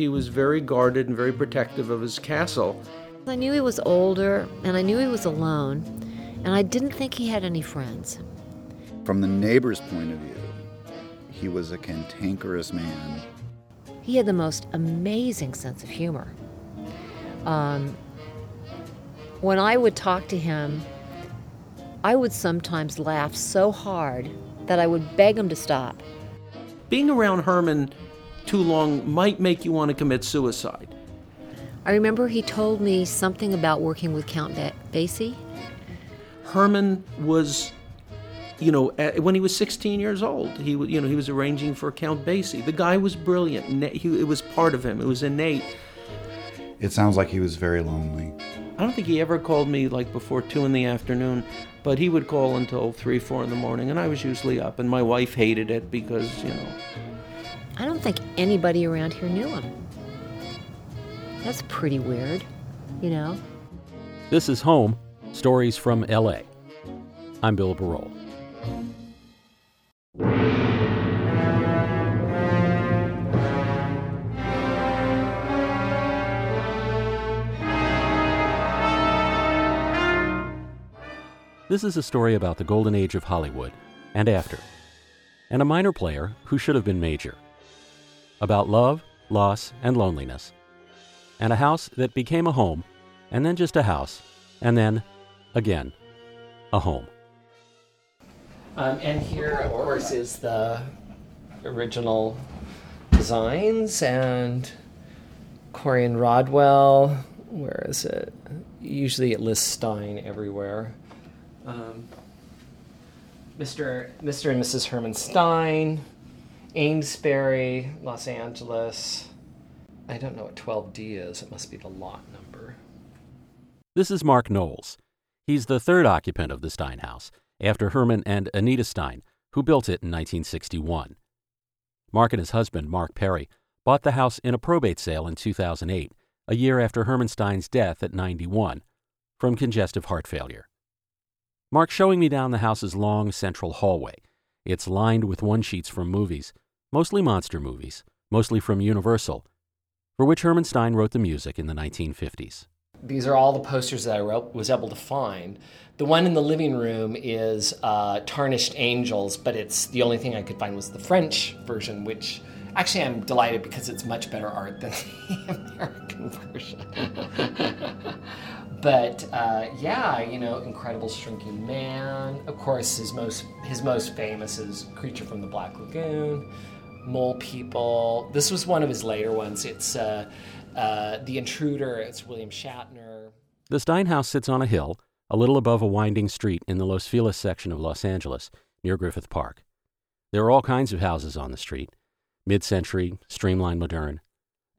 he was very guarded and very protective of his castle. I knew he was older and I knew he was alone, and I didn't think he had any friends. From the neighbor's point of view, he was a cantankerous man. He had the most amazing sense of humor. Um, when I would talk to him, I would sometimes laugh so hard that I would beg him to stop. Being around Herman too long might make you want to commit suicide. I remember he told me something about working with Count Basie. Herman was, you know, when he was 16 years old, he was, you know he was arranging for Count Basie. The guy was brilliant. He, it was part of him. It was innate. It sounds like he was very lonely. I don't think he ever called me like before two in the afternoon, but he would call until three, four in the morning, and I was usually up. And my wife hated it because you know. I don't think anybody around here knew him. That's pretty weird, you know. This is Home Stories from LA. I'm Bill Barol. This is a story about the golden age of Hollywood and after, and a minor player who should have been major. About love, loss, and loneliness, and a house that became a home, and then just a house, and then, again, a home. Um, and here, of course, is the original designs and Corian Rodwell. Where is it? Usually it lists Stein everywhere. Um, Mr. Mr. and Mrs. Herman Stein, Amesbury, Los Angeles. I don't know what 12D is. It must be the lot number. This is Mark Knowles. He's the third occupant of the Stein house, after Herman and Anita Stein, who built it in 1961. Mark and his husband, Mark Perry, bought the house in a probate sale in 2008, a year after Herman Stein's death at 91, from congestive heart failure. Mark's showing me down the house's long central hallway. It's lined with one sheets from movies, mostly monster movies, mostly from Universal, for which Herman Stein wrote the music in the 1950s. These are all the posters that I was able to find. The one in the living room is uh, Tarnished Angels, but it's the only thing I could find was the French version, which actually I'm delighted because it's much better art than the American version. but uh, yeah, you know, Incredible Shrinking Man. Of course, his most his most famous is Creature from the Black Lagoon, Mole People. This was one of his later ones. It's uh, uh, The Intruder. It's William Shatner. The Stein House sits on a hill, a little above a winding street in the Los Feliz section of Los Angeles, near Griffith Park. There are all kinds of houses on the street, mid-century, streamlined, modern,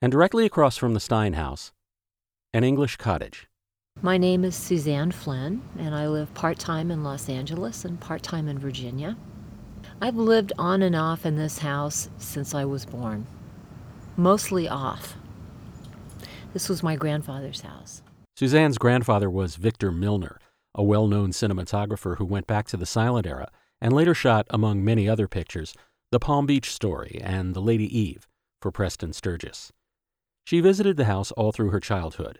and directly across from the Stein House, an English cottage. My name is Suzanne Flynn, and I live part time in Los Angeles and part time in Virginia. I've lived on and off in this house since I was born, mostly off. This was my grandfather's house. Suzanne's grandfather was Victor Milner, a well known cinematographer who went back to the silent era and later shot, among many other pictures, The Palm Beach Story and The Lady Eve for Preston Sturges. She visited the house all through her childhood.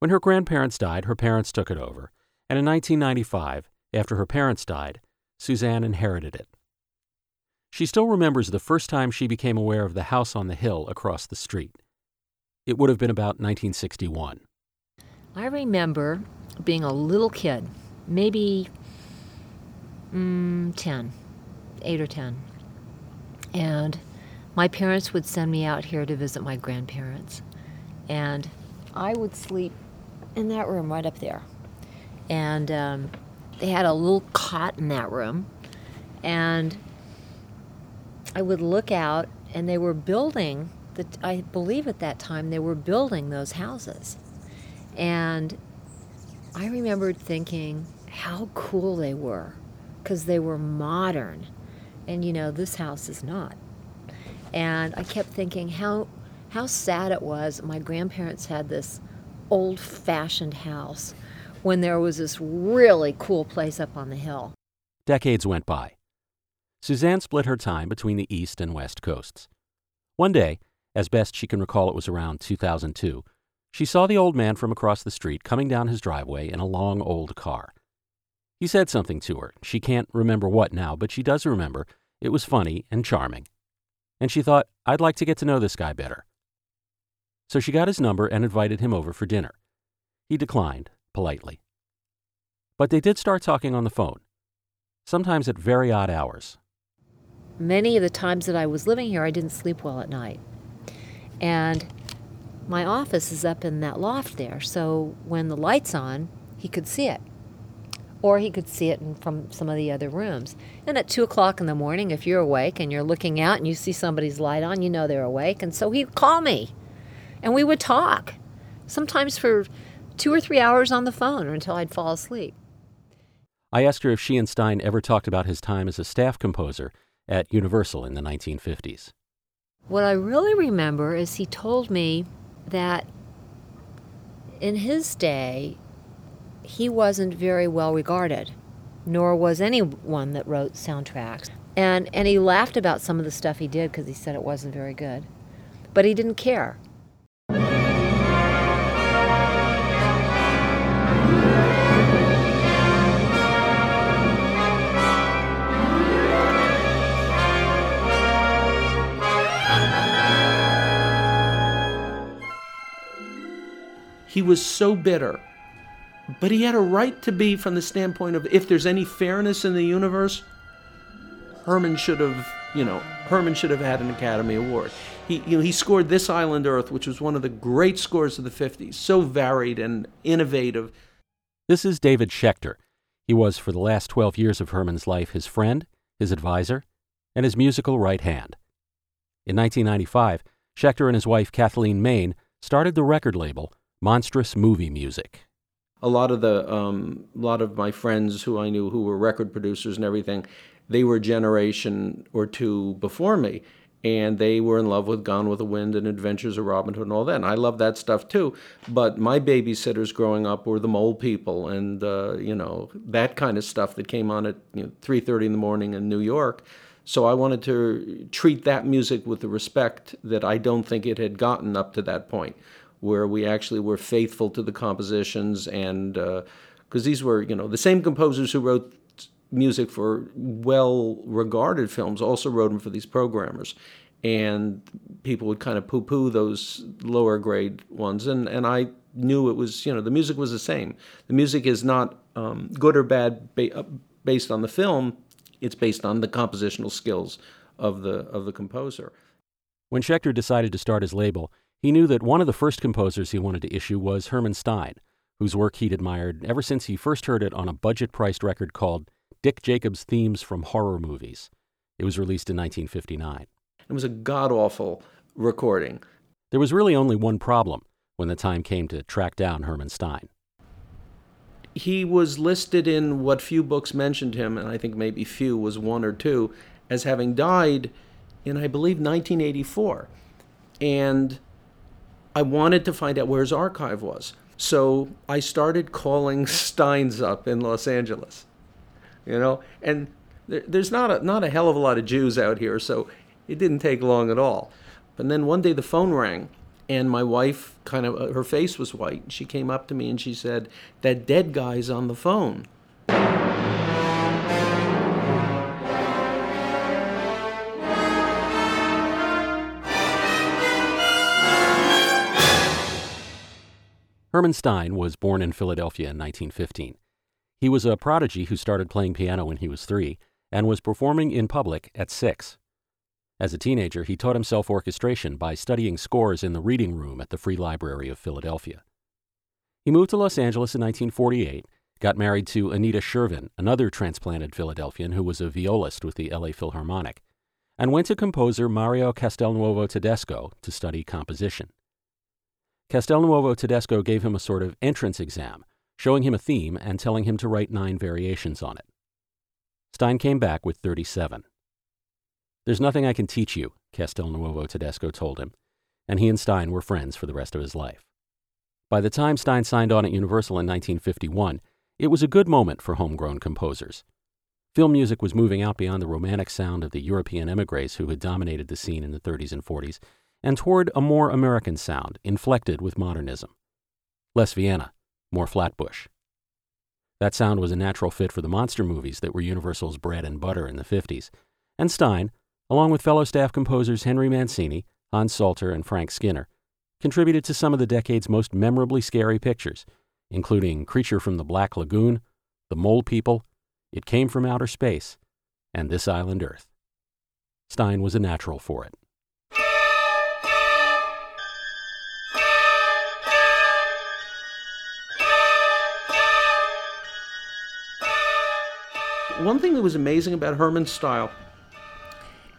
When her grandparents died, her parents took it over, and in 1995, after her parents died, Suzanne inherited it. She still remembers the first time she became aware of the house on the hill across the street. It would have been about 1961. I remember being a little kid, maybe mm, 10, 8 or 10. And my parents would send me out here to visit my grandparents. And I would sleep in that room right up there. And um, they had a little cot in that room. And I would look out, and they were building, the, I believe at that time, they were building those houses. And I remembered thinking how cool they were because they were modern. And you know, this house is not. And I kept thinking how how sad it was my grandparents had this old-fashioned house when there was this really cool place up on the hill. Decades went by. Suzanne split her time between the east and west coasts. One day, As best she can recall, it was around 2002. She saw the old man from across the street coming down his driveway in a long old car. He said something to her. She can't remember what now, but she does remember. It was funny and charming. And she thought, I'd like to get to know this guy better. So she got his number and invited him over for dinner. He declined, politely. But they did start talking on the phone, sometimes at very odd hours. Many of the times that I was living here, I didn't sleep well at night. And my office is up in that loft there, so when the light's on, he could see it. Or he could see it from some of the other rooms. And at 2 o'clock in the morning, if you're awake and you're looking out and you see somebody's light on, you know they're awake. And so he'd call me and we would talk, sometimes for two or three hours on the phone or until I'd fall asleep. I asked her if she and Stein ever talked about his time as a staff composer at Universal in the 1950s. What I really remember is he told me that in his day, he wasn't very well regarded, nor was anyone that wrote soundtracks. And, and he laughed about some of the stuff he did because he said it wasn't very good. But he didn't care. He was so bitter. But he had a right to be from the standpoint of if there's any fairness in the universe, Herman should have, you know, Herman should have had an Academy Award. He, you know, he scored This Island Earth, which was one of the great scores of the 50s, so varied and innovative. This is David Schechter. He was, for the last 12 years of Herman's life, his friend, his advisor, and his musical right hand. In 1995, Schechter and his wife Kathleen Main started the record label Monstrous Movie Music. A lot of the, um, a lot of my friends who I knew who were record producers and everything, they were a generation or two before me, and they were in love with Gone with the Wind and Adventures of Robin Hood and all that. And I love that stuff too. But my babysitters growing up were the Mole People and uh, you know that kind of stuff that came on at you know, three thirty in the morning in New York. So I wanted to treat that music with the respect that I don't think it had gotten up to that point where we actually were faithful to the compositions and because uh, these were you know the same composers who wrote music for well regarded films also wrote them for these programmers. And people would kind of poo poo those lower grade ones. And and I knew it was you know the music was the same. The music is not um, good or bad ba- uh, based on the film. It's based on the compositional skills of the of the composer. When Schechter decided to start his label he knew that one of the first composers he wanted to issue was Herman Stein, whose work he'd admired ever since he first heard it on a budget priced record called Dick Jacobs Themes from Horror Movies. It was released in 1959. It was a god awful recording. There was really only one problem when the time came to track down Herman Stein. He was listed in what few books mentioned him, and I think maybe few was one or two, as having died in, I believe, 1984. And I wanted to find out where his archive was. So I started calling Steins up in Los Angeles, you know, and there, there's not a, not a hell of a lot of Jews out here, so it didn't take long at all. But then one day the phone rang, and my wife kind of, uh, her face was white. She came up to me and she said, That dead guy's on the phone. Herman Stein was born in Philadelphia in 1915. He was a prodigy who started playing piano when he was three and was performing in public at six. As a teenager, he taught himself orchestration by studying scores in the reading room at the Free Library of Philadelphia. He moved to Los Angeles in 1948, got married to Anita Shervin, another transplanted Philadelphian who was a violist with the LA Philharmonic, and went to composer Mario Castelnuovo Tedesco to study composition. Castelnuovo Tedesco gave him a sort of entrance exam, showing him a theme and telling him to write nine variations on it. Stein came back with 37. There's nothing I can teach you, Castelnuovo Tedesco told him, and he and Stein were friends for the rest of his life. By the time Stein signed on at Universal in 1951, it was a good moment for homegrown composers. Film music was moving out beyond the romantic sound of the European emigres who had dominated the scene in the 30s and 40s and toward a more American sound, inflected with modernism. Less Vienna, more Flatbush. That sound was a natural fit for the monster movies that were Universal's bread and butter in the 50s, and Stein, along with fellow staff composers Henry Mancini, Hans Salter, and Frank Skinner, contributed to some of the decade's most memorably scary pictures, including Creature from the Black Lagoon, The Mole People, It Came from Outer Space, and This Island Earth. Stein was a natural for it. One thing that was amazing about Herman's style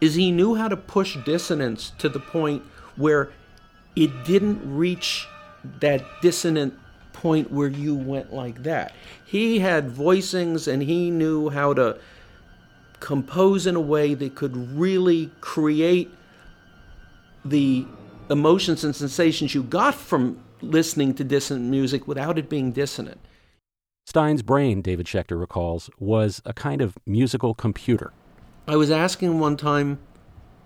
is he knew how to push dissonance to the point where it didn't reach that dissonant point where you went like that. He had voicings and he knew how to compose in a way that could really create the emotions and sensations you got from listening to dissonant music without it being dissonant. Stein's brain, David Schechter recalls, was a kind of musical computer. I was asking one time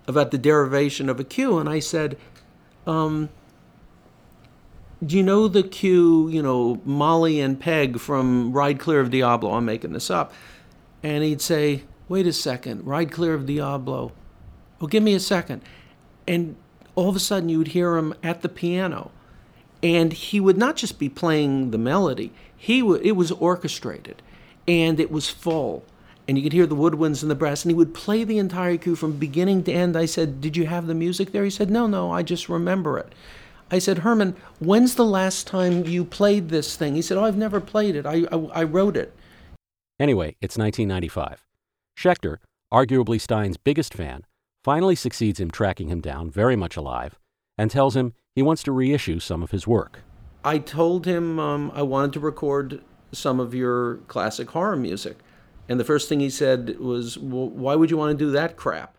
about the derivation of a cue, and I said, um, Do you know the cue, you know, Molly and Peg from Ride Clear of Diablo? I'm making this up. And he'd say, Wait a second, Ride Clear of Diablo. Oh, give me a second. And all of a sudden, you would hear him at the piano. And he would not just be playing the melody, he w- it was orchestrated and it was full. And you could hear the woodwinds and the brass and he would play the entire cue from beginning to end. I said did you have the music there? He said no no i just remember it. I said herman when's the last time you played this thing? He said oh i've never played it. I, I, I wrote it. Anyway, it's 1995. Schechter, arguably Stein's biggest fan, finally succeeds in tracking him down, very much alive, and tells him he wants to reissue some of his work. I told him um, I wanted to record some of your classic horror music. And the first thing he said was, well, Why would you want to do that crap?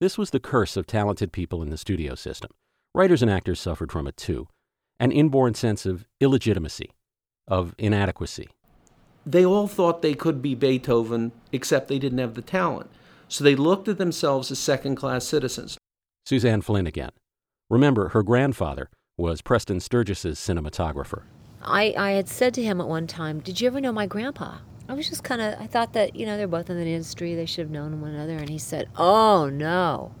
This was the curse of talented people in the studio system. Writers and actors suffered from it too an inborn sense of illegitimacy, of inadequacy. They all thought they could be Beethoven, except they didn't have the talent. So they looked at themselves as second class citizens. Suzanne Flynn again. Remember, her grandfather was Preston Sturges's cinematographer. I, I had said to him at one time, Did you ever know my grandpa? I was just kind of, I thought that, you know, they're both in the industry. They should have known one another. And he said, Oh, no.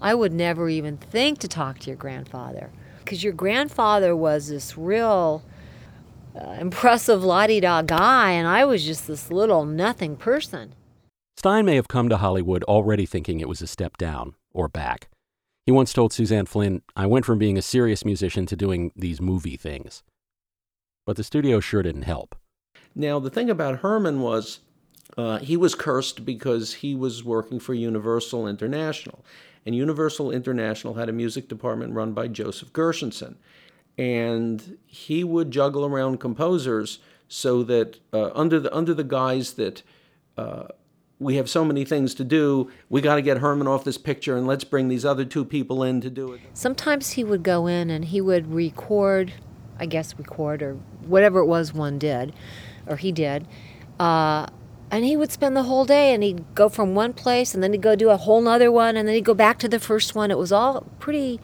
I would never even think to talk to your grandfather. Because your grandfather was this real uh, impressive la di da guy, and I was just this little nothing person. Stein may have come to Hollywood already thinking it was a step down, or back. He once told Suzanne Flynn, I went from being a serious musician to doing these movie things. But the studio sure didn't help. Now, the thing about Herman was uh, he was cursed because he was working for Universal International. And Universal International had a music department run by Joseph Gershenson. And he would juggle around composers so that uh, under, the, under the guise that uh, we have so many things to do, we got to get Herman off this picture and let's bring these other two people in to do it. Sometimes he would go in and he would record, I guess record, or whatever it was one did, or he did. Uh, and he would spend the whole day and he'd go from one place and then he'd go do a whole nother one and then he'd go back to the first one. It was all pretty,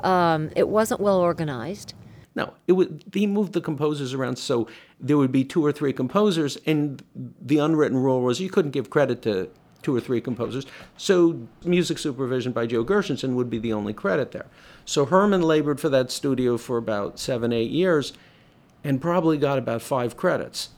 um, it wasn't well organized. No, it would. He moved the composers around so there would be two or three composers, and the unwritten rule was you couldn't give credit to two or three composers. So music supervision by Joe Gershenson would be the only credit there. So Herman labored for that studio for about seven, eight years, and probably got about five credits.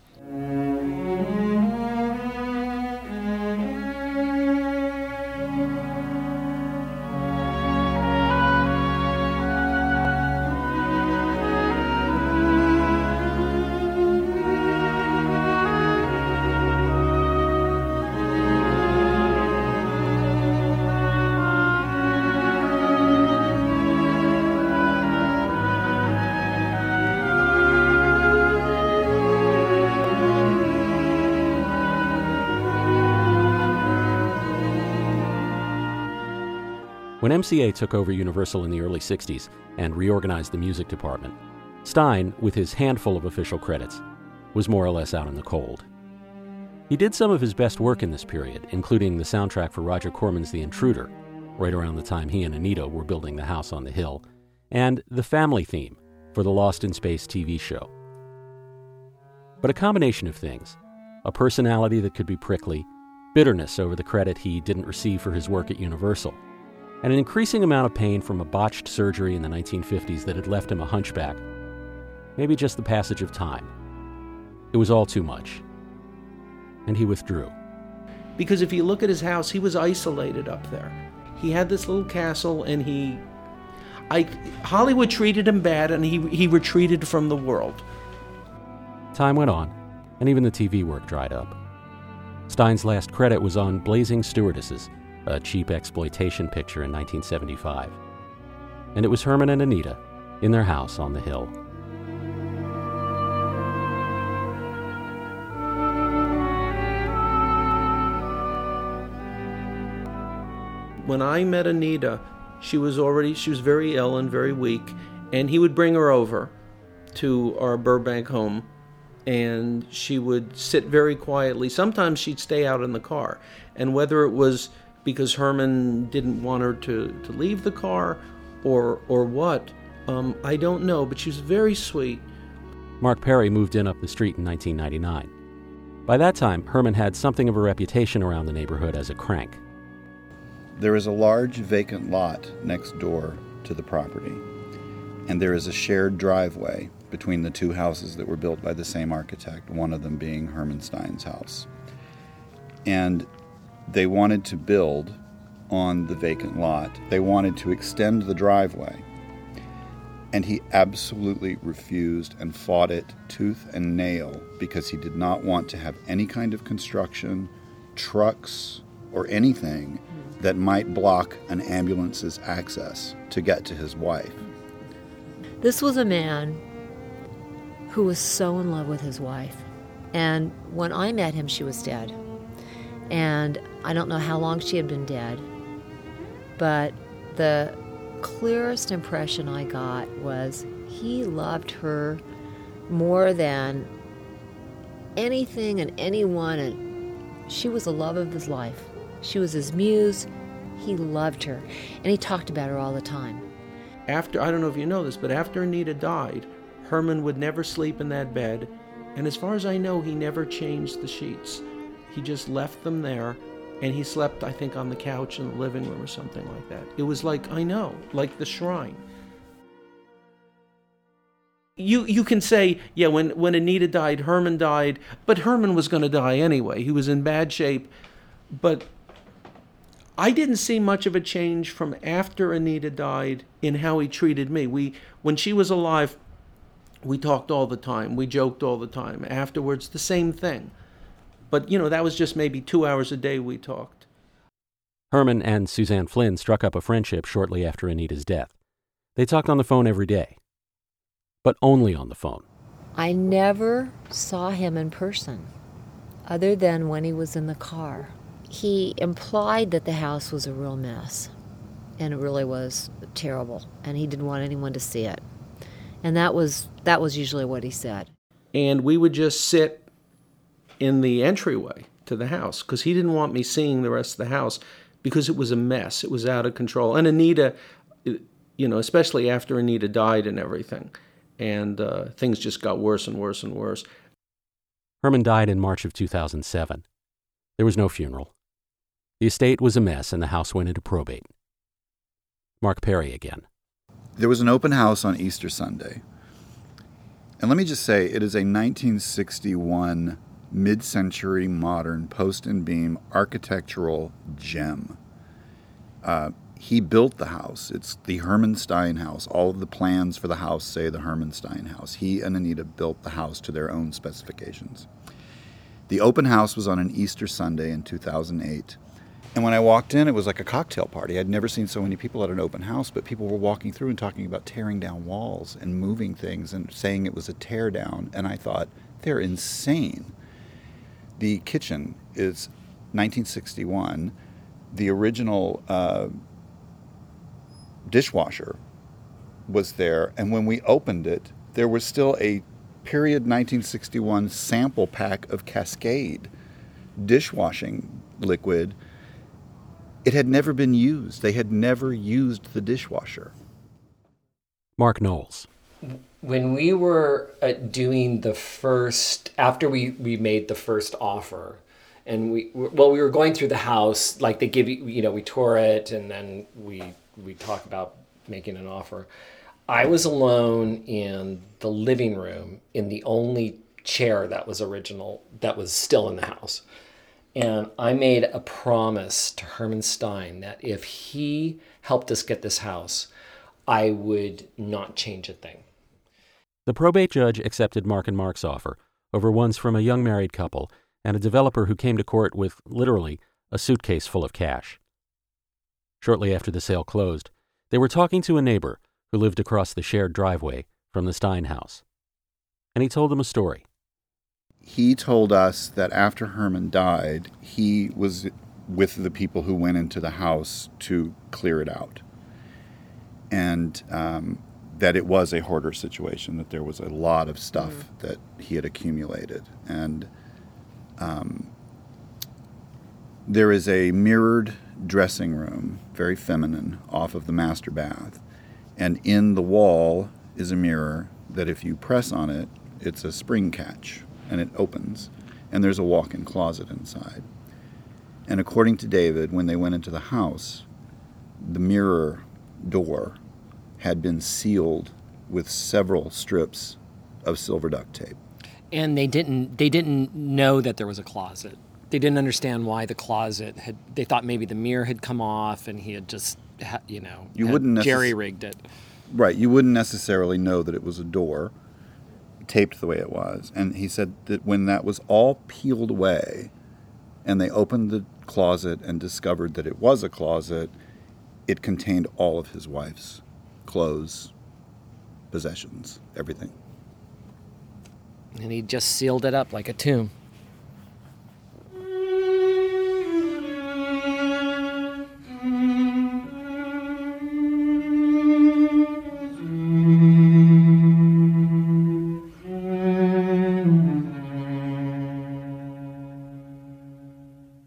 When MCA took over Universal in the early 60s and reorganized the music department, Stein, with his handful of official credits, was more or less out in the cold. He did some of his best work in this period, including the soundtrack for Roger Corman's The Intruder, right around the time he and Anita were building the house on the hill, and the family theme for the Lost in Space TV show. But a combination of things a personality that could be prickly, bitterness over the credit he didn't receive for his work at Universal, and an increasing amount of pain from a botched surgery in the 1950s that had left him a hunchback. Maybe just the passage of time. It was all too much. And he withdrew. Because if you look at his house, he was isolated up there. He had this little castle and he I Hollywood treated him bad and he he retreated from the world. Time went on, and even the TV work dried up. Stein's last credit was on Blazing Stewardesses, a cheap exploitation picture in 1975. And it was Herman and Anita in their house on the hill. When I met Anita, she was already she was very ill and very weak, and he would bring her over to our Burbank home and she would sit very quietly. Sometimes she'd stay out in the car. And whether it was because Herman didn't want her to, to leave the car or or what, um, I don't know, but she was very sweet. Mark Perry moved in up the street in 1999. By that time, Herman had something of a reputation around the neighborhood as a crank. There is a large vacant lot next door to the property, and there is a shared driveway between the two houses that were built by the same architect, one of them being Herman Stein's house. And they wanted to build on the vacant lot, they wanted to extend the driveway. And he absolutely refused and fought it tooth and nail because he did not want to have any kind of construction, trucks, or anything that might block an ambulance's access to get to his wife. This was a man who was so in love with his wife. And when I met him, she was dead. And I don't know how long she had been dead, but the clearest impression I got was he loved her more than anything and anyone, and she was the love of his life. She was his muse. He loved her, and he talked about her all the time. After, I don't know if you know this, but after Anita died, Herman would never sleep in that bed, and as far as I know, he never changed the sheets. He just left them there, and he slept, I think, on the couch in the living room or something like that. It was like, I know, like the shrine. You, you can say, yeah, when, when Anita died, Herman died, but Herman was going to die anyway. He was in bad shape. But I didn't see much of a change from after Anita died in how he treated me. We, when she was alive, we talked all the time. We joked all the time. Afterwards, the same thing. But, you know, that was just maybe two hours a day we talked. Herman and Suzanne Flynn struck up a friendship shortly after Anita's death. They talked on the phone every day, but only on the phone. I never saw him in person, other than when he was in the car. He implied that the house was a real mess, and it really was terrible, and he didn't want anyone to see it and that was that was usually what he said. And we would just sit in the entryway to the house because he didn't want me seeing the rest of the house because it was a mess. It was out of control. And Anita, you know, especially after Anita died and everything, and uh, things just got worse and worse and worse. Herman died in March of 2007. There was no funeral. The estate was a mess and the house went into probate. Mark Perry again there was an open house on Easter Sunday. And let me just say, it is a 1961 mid century modern post and beam architectural gem. Uh, he built the house. It's the Herman Stein house. All of the plans for the house say the Herman Stein house. He and Anita built the house to their own specifications. The open house was on an Easter Sunday in 2008. And when I walked in, it was like a cocktail party. I'd never seen so many people at an open house, but people were walking through and talking about tearing down walls and moving things and saying it was a tear down. And I thought, they're insane. The kitchen is 1961. The original uh, dishwasher was there. And when we opened it, there was still a period 1961 sample pack of Cascade dishwashing liquid it had never been used. They had never used the dishwasher. Mark Knowles. When we were uh, doing the first, after we, we made the first offer, and we well we were going through the house like they give you you know we tour it and then we we talk about making an offer. I was alone in the living room in the only chair that was original that was still in the house. And i made a promise to herman stein that if he helped us get this house i would not change a thing The probate judge accepted Mark and Mark's offer over ones from a young married couple and a developer who came to court with, literally, a suitcase full of cash. Shortly after the sale closed, they were talking to a neighbor who lived across the shared driveway from the Stein house. And he told them a story. He told us that after Herman died, he was with the people who went into the house to clear it out. And um, that it was a hoarder situation, that there was a lot of stuff that he had accumulated. And um, there is a mirrored dressing room, very feminine, off of the master bath. And in the wall is a mirror that if you press on it, it's a spring catch and it opens. And there's a walk in closet inside. And according to David, when they went into the house, the mirror door had been sealed with several strips of silver duct tape. and they didn't they didn't know that there was a closet they didn't understand why the closet had they thought maybe the mirror had come off and he had just you know You wouldn't necess- jerry rigged it Right, you wouldn't necessarily know that it was a door taped the way it was. And he said that when that was all peeled away and they opened the closet and discovered that it was a closet, it contained all of his wife's clothes, possessions, everything. and he just sealed it up like a tomb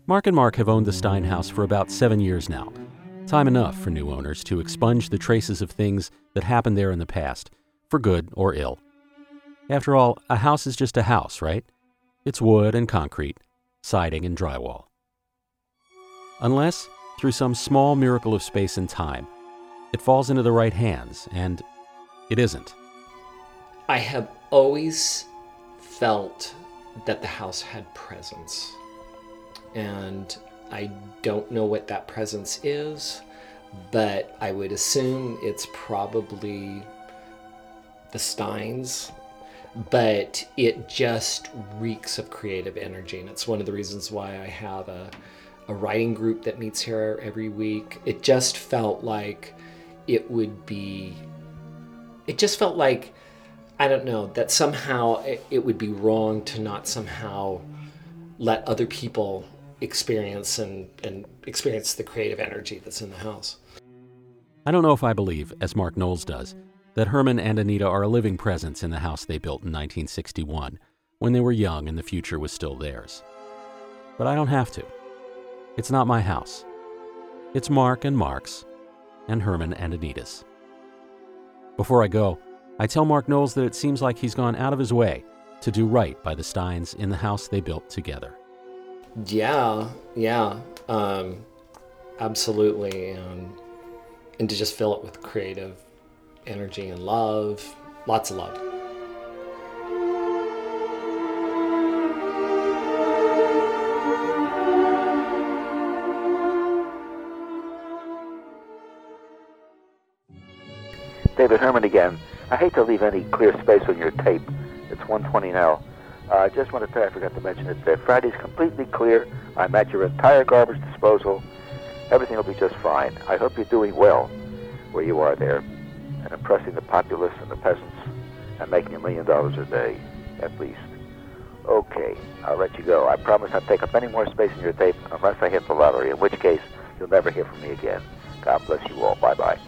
Mark and Mark have owned the Stein house for about seven years now. Time enough for new owners to expunge the traces of things that happened there in the past, for good or ill. After all, a house is just a house, right? It's wood and concrete, siding and drywall. Unless, through some small miracle of space and time, it falls into the right hands, and it isn't. i have always felt that the house had presence and i don't know what that presence is but i would assume it's probably the steins but it just reeks of creative energy and it's one of the reasons why i have a, a writing group that meets here every week. It just felt like it would be it just felt like i don't know that somehow it, it would be wrong to not somehow let other people experience and, and experience the creative energy that's in the house I don't know if I believe, as Mark Knowles does, that Herman and Anita are a living presence in the house they built in 1961 when they were young and the future was still theirs. But I don't have to. It's not my house. It's Mark and Mark's, and Herman and Anita's. Before I go, I tell Mark Knowles that it seems like he's gone out of his way to do right by the Steins in the house they built together. Yeah yeah um, absolutely and and to just fill it with creative energy and love lots of love David Herman again. I hate to leave any clear space on your tape. It's 120 now. Uh, I just want to you, I forgot to mention it today. Friday's completely clear. I'm at your entire garbage disposal. Everything will be just fine. I hope you're doing well where you are there and impressing the populace and the peasants and making a million dollars a day, at least. Okay, I'll let you go. I promise I'll take up any more space in your tape unless I hit the lottery, in which case you'll never hear from me again. God bless you all. Bye bye.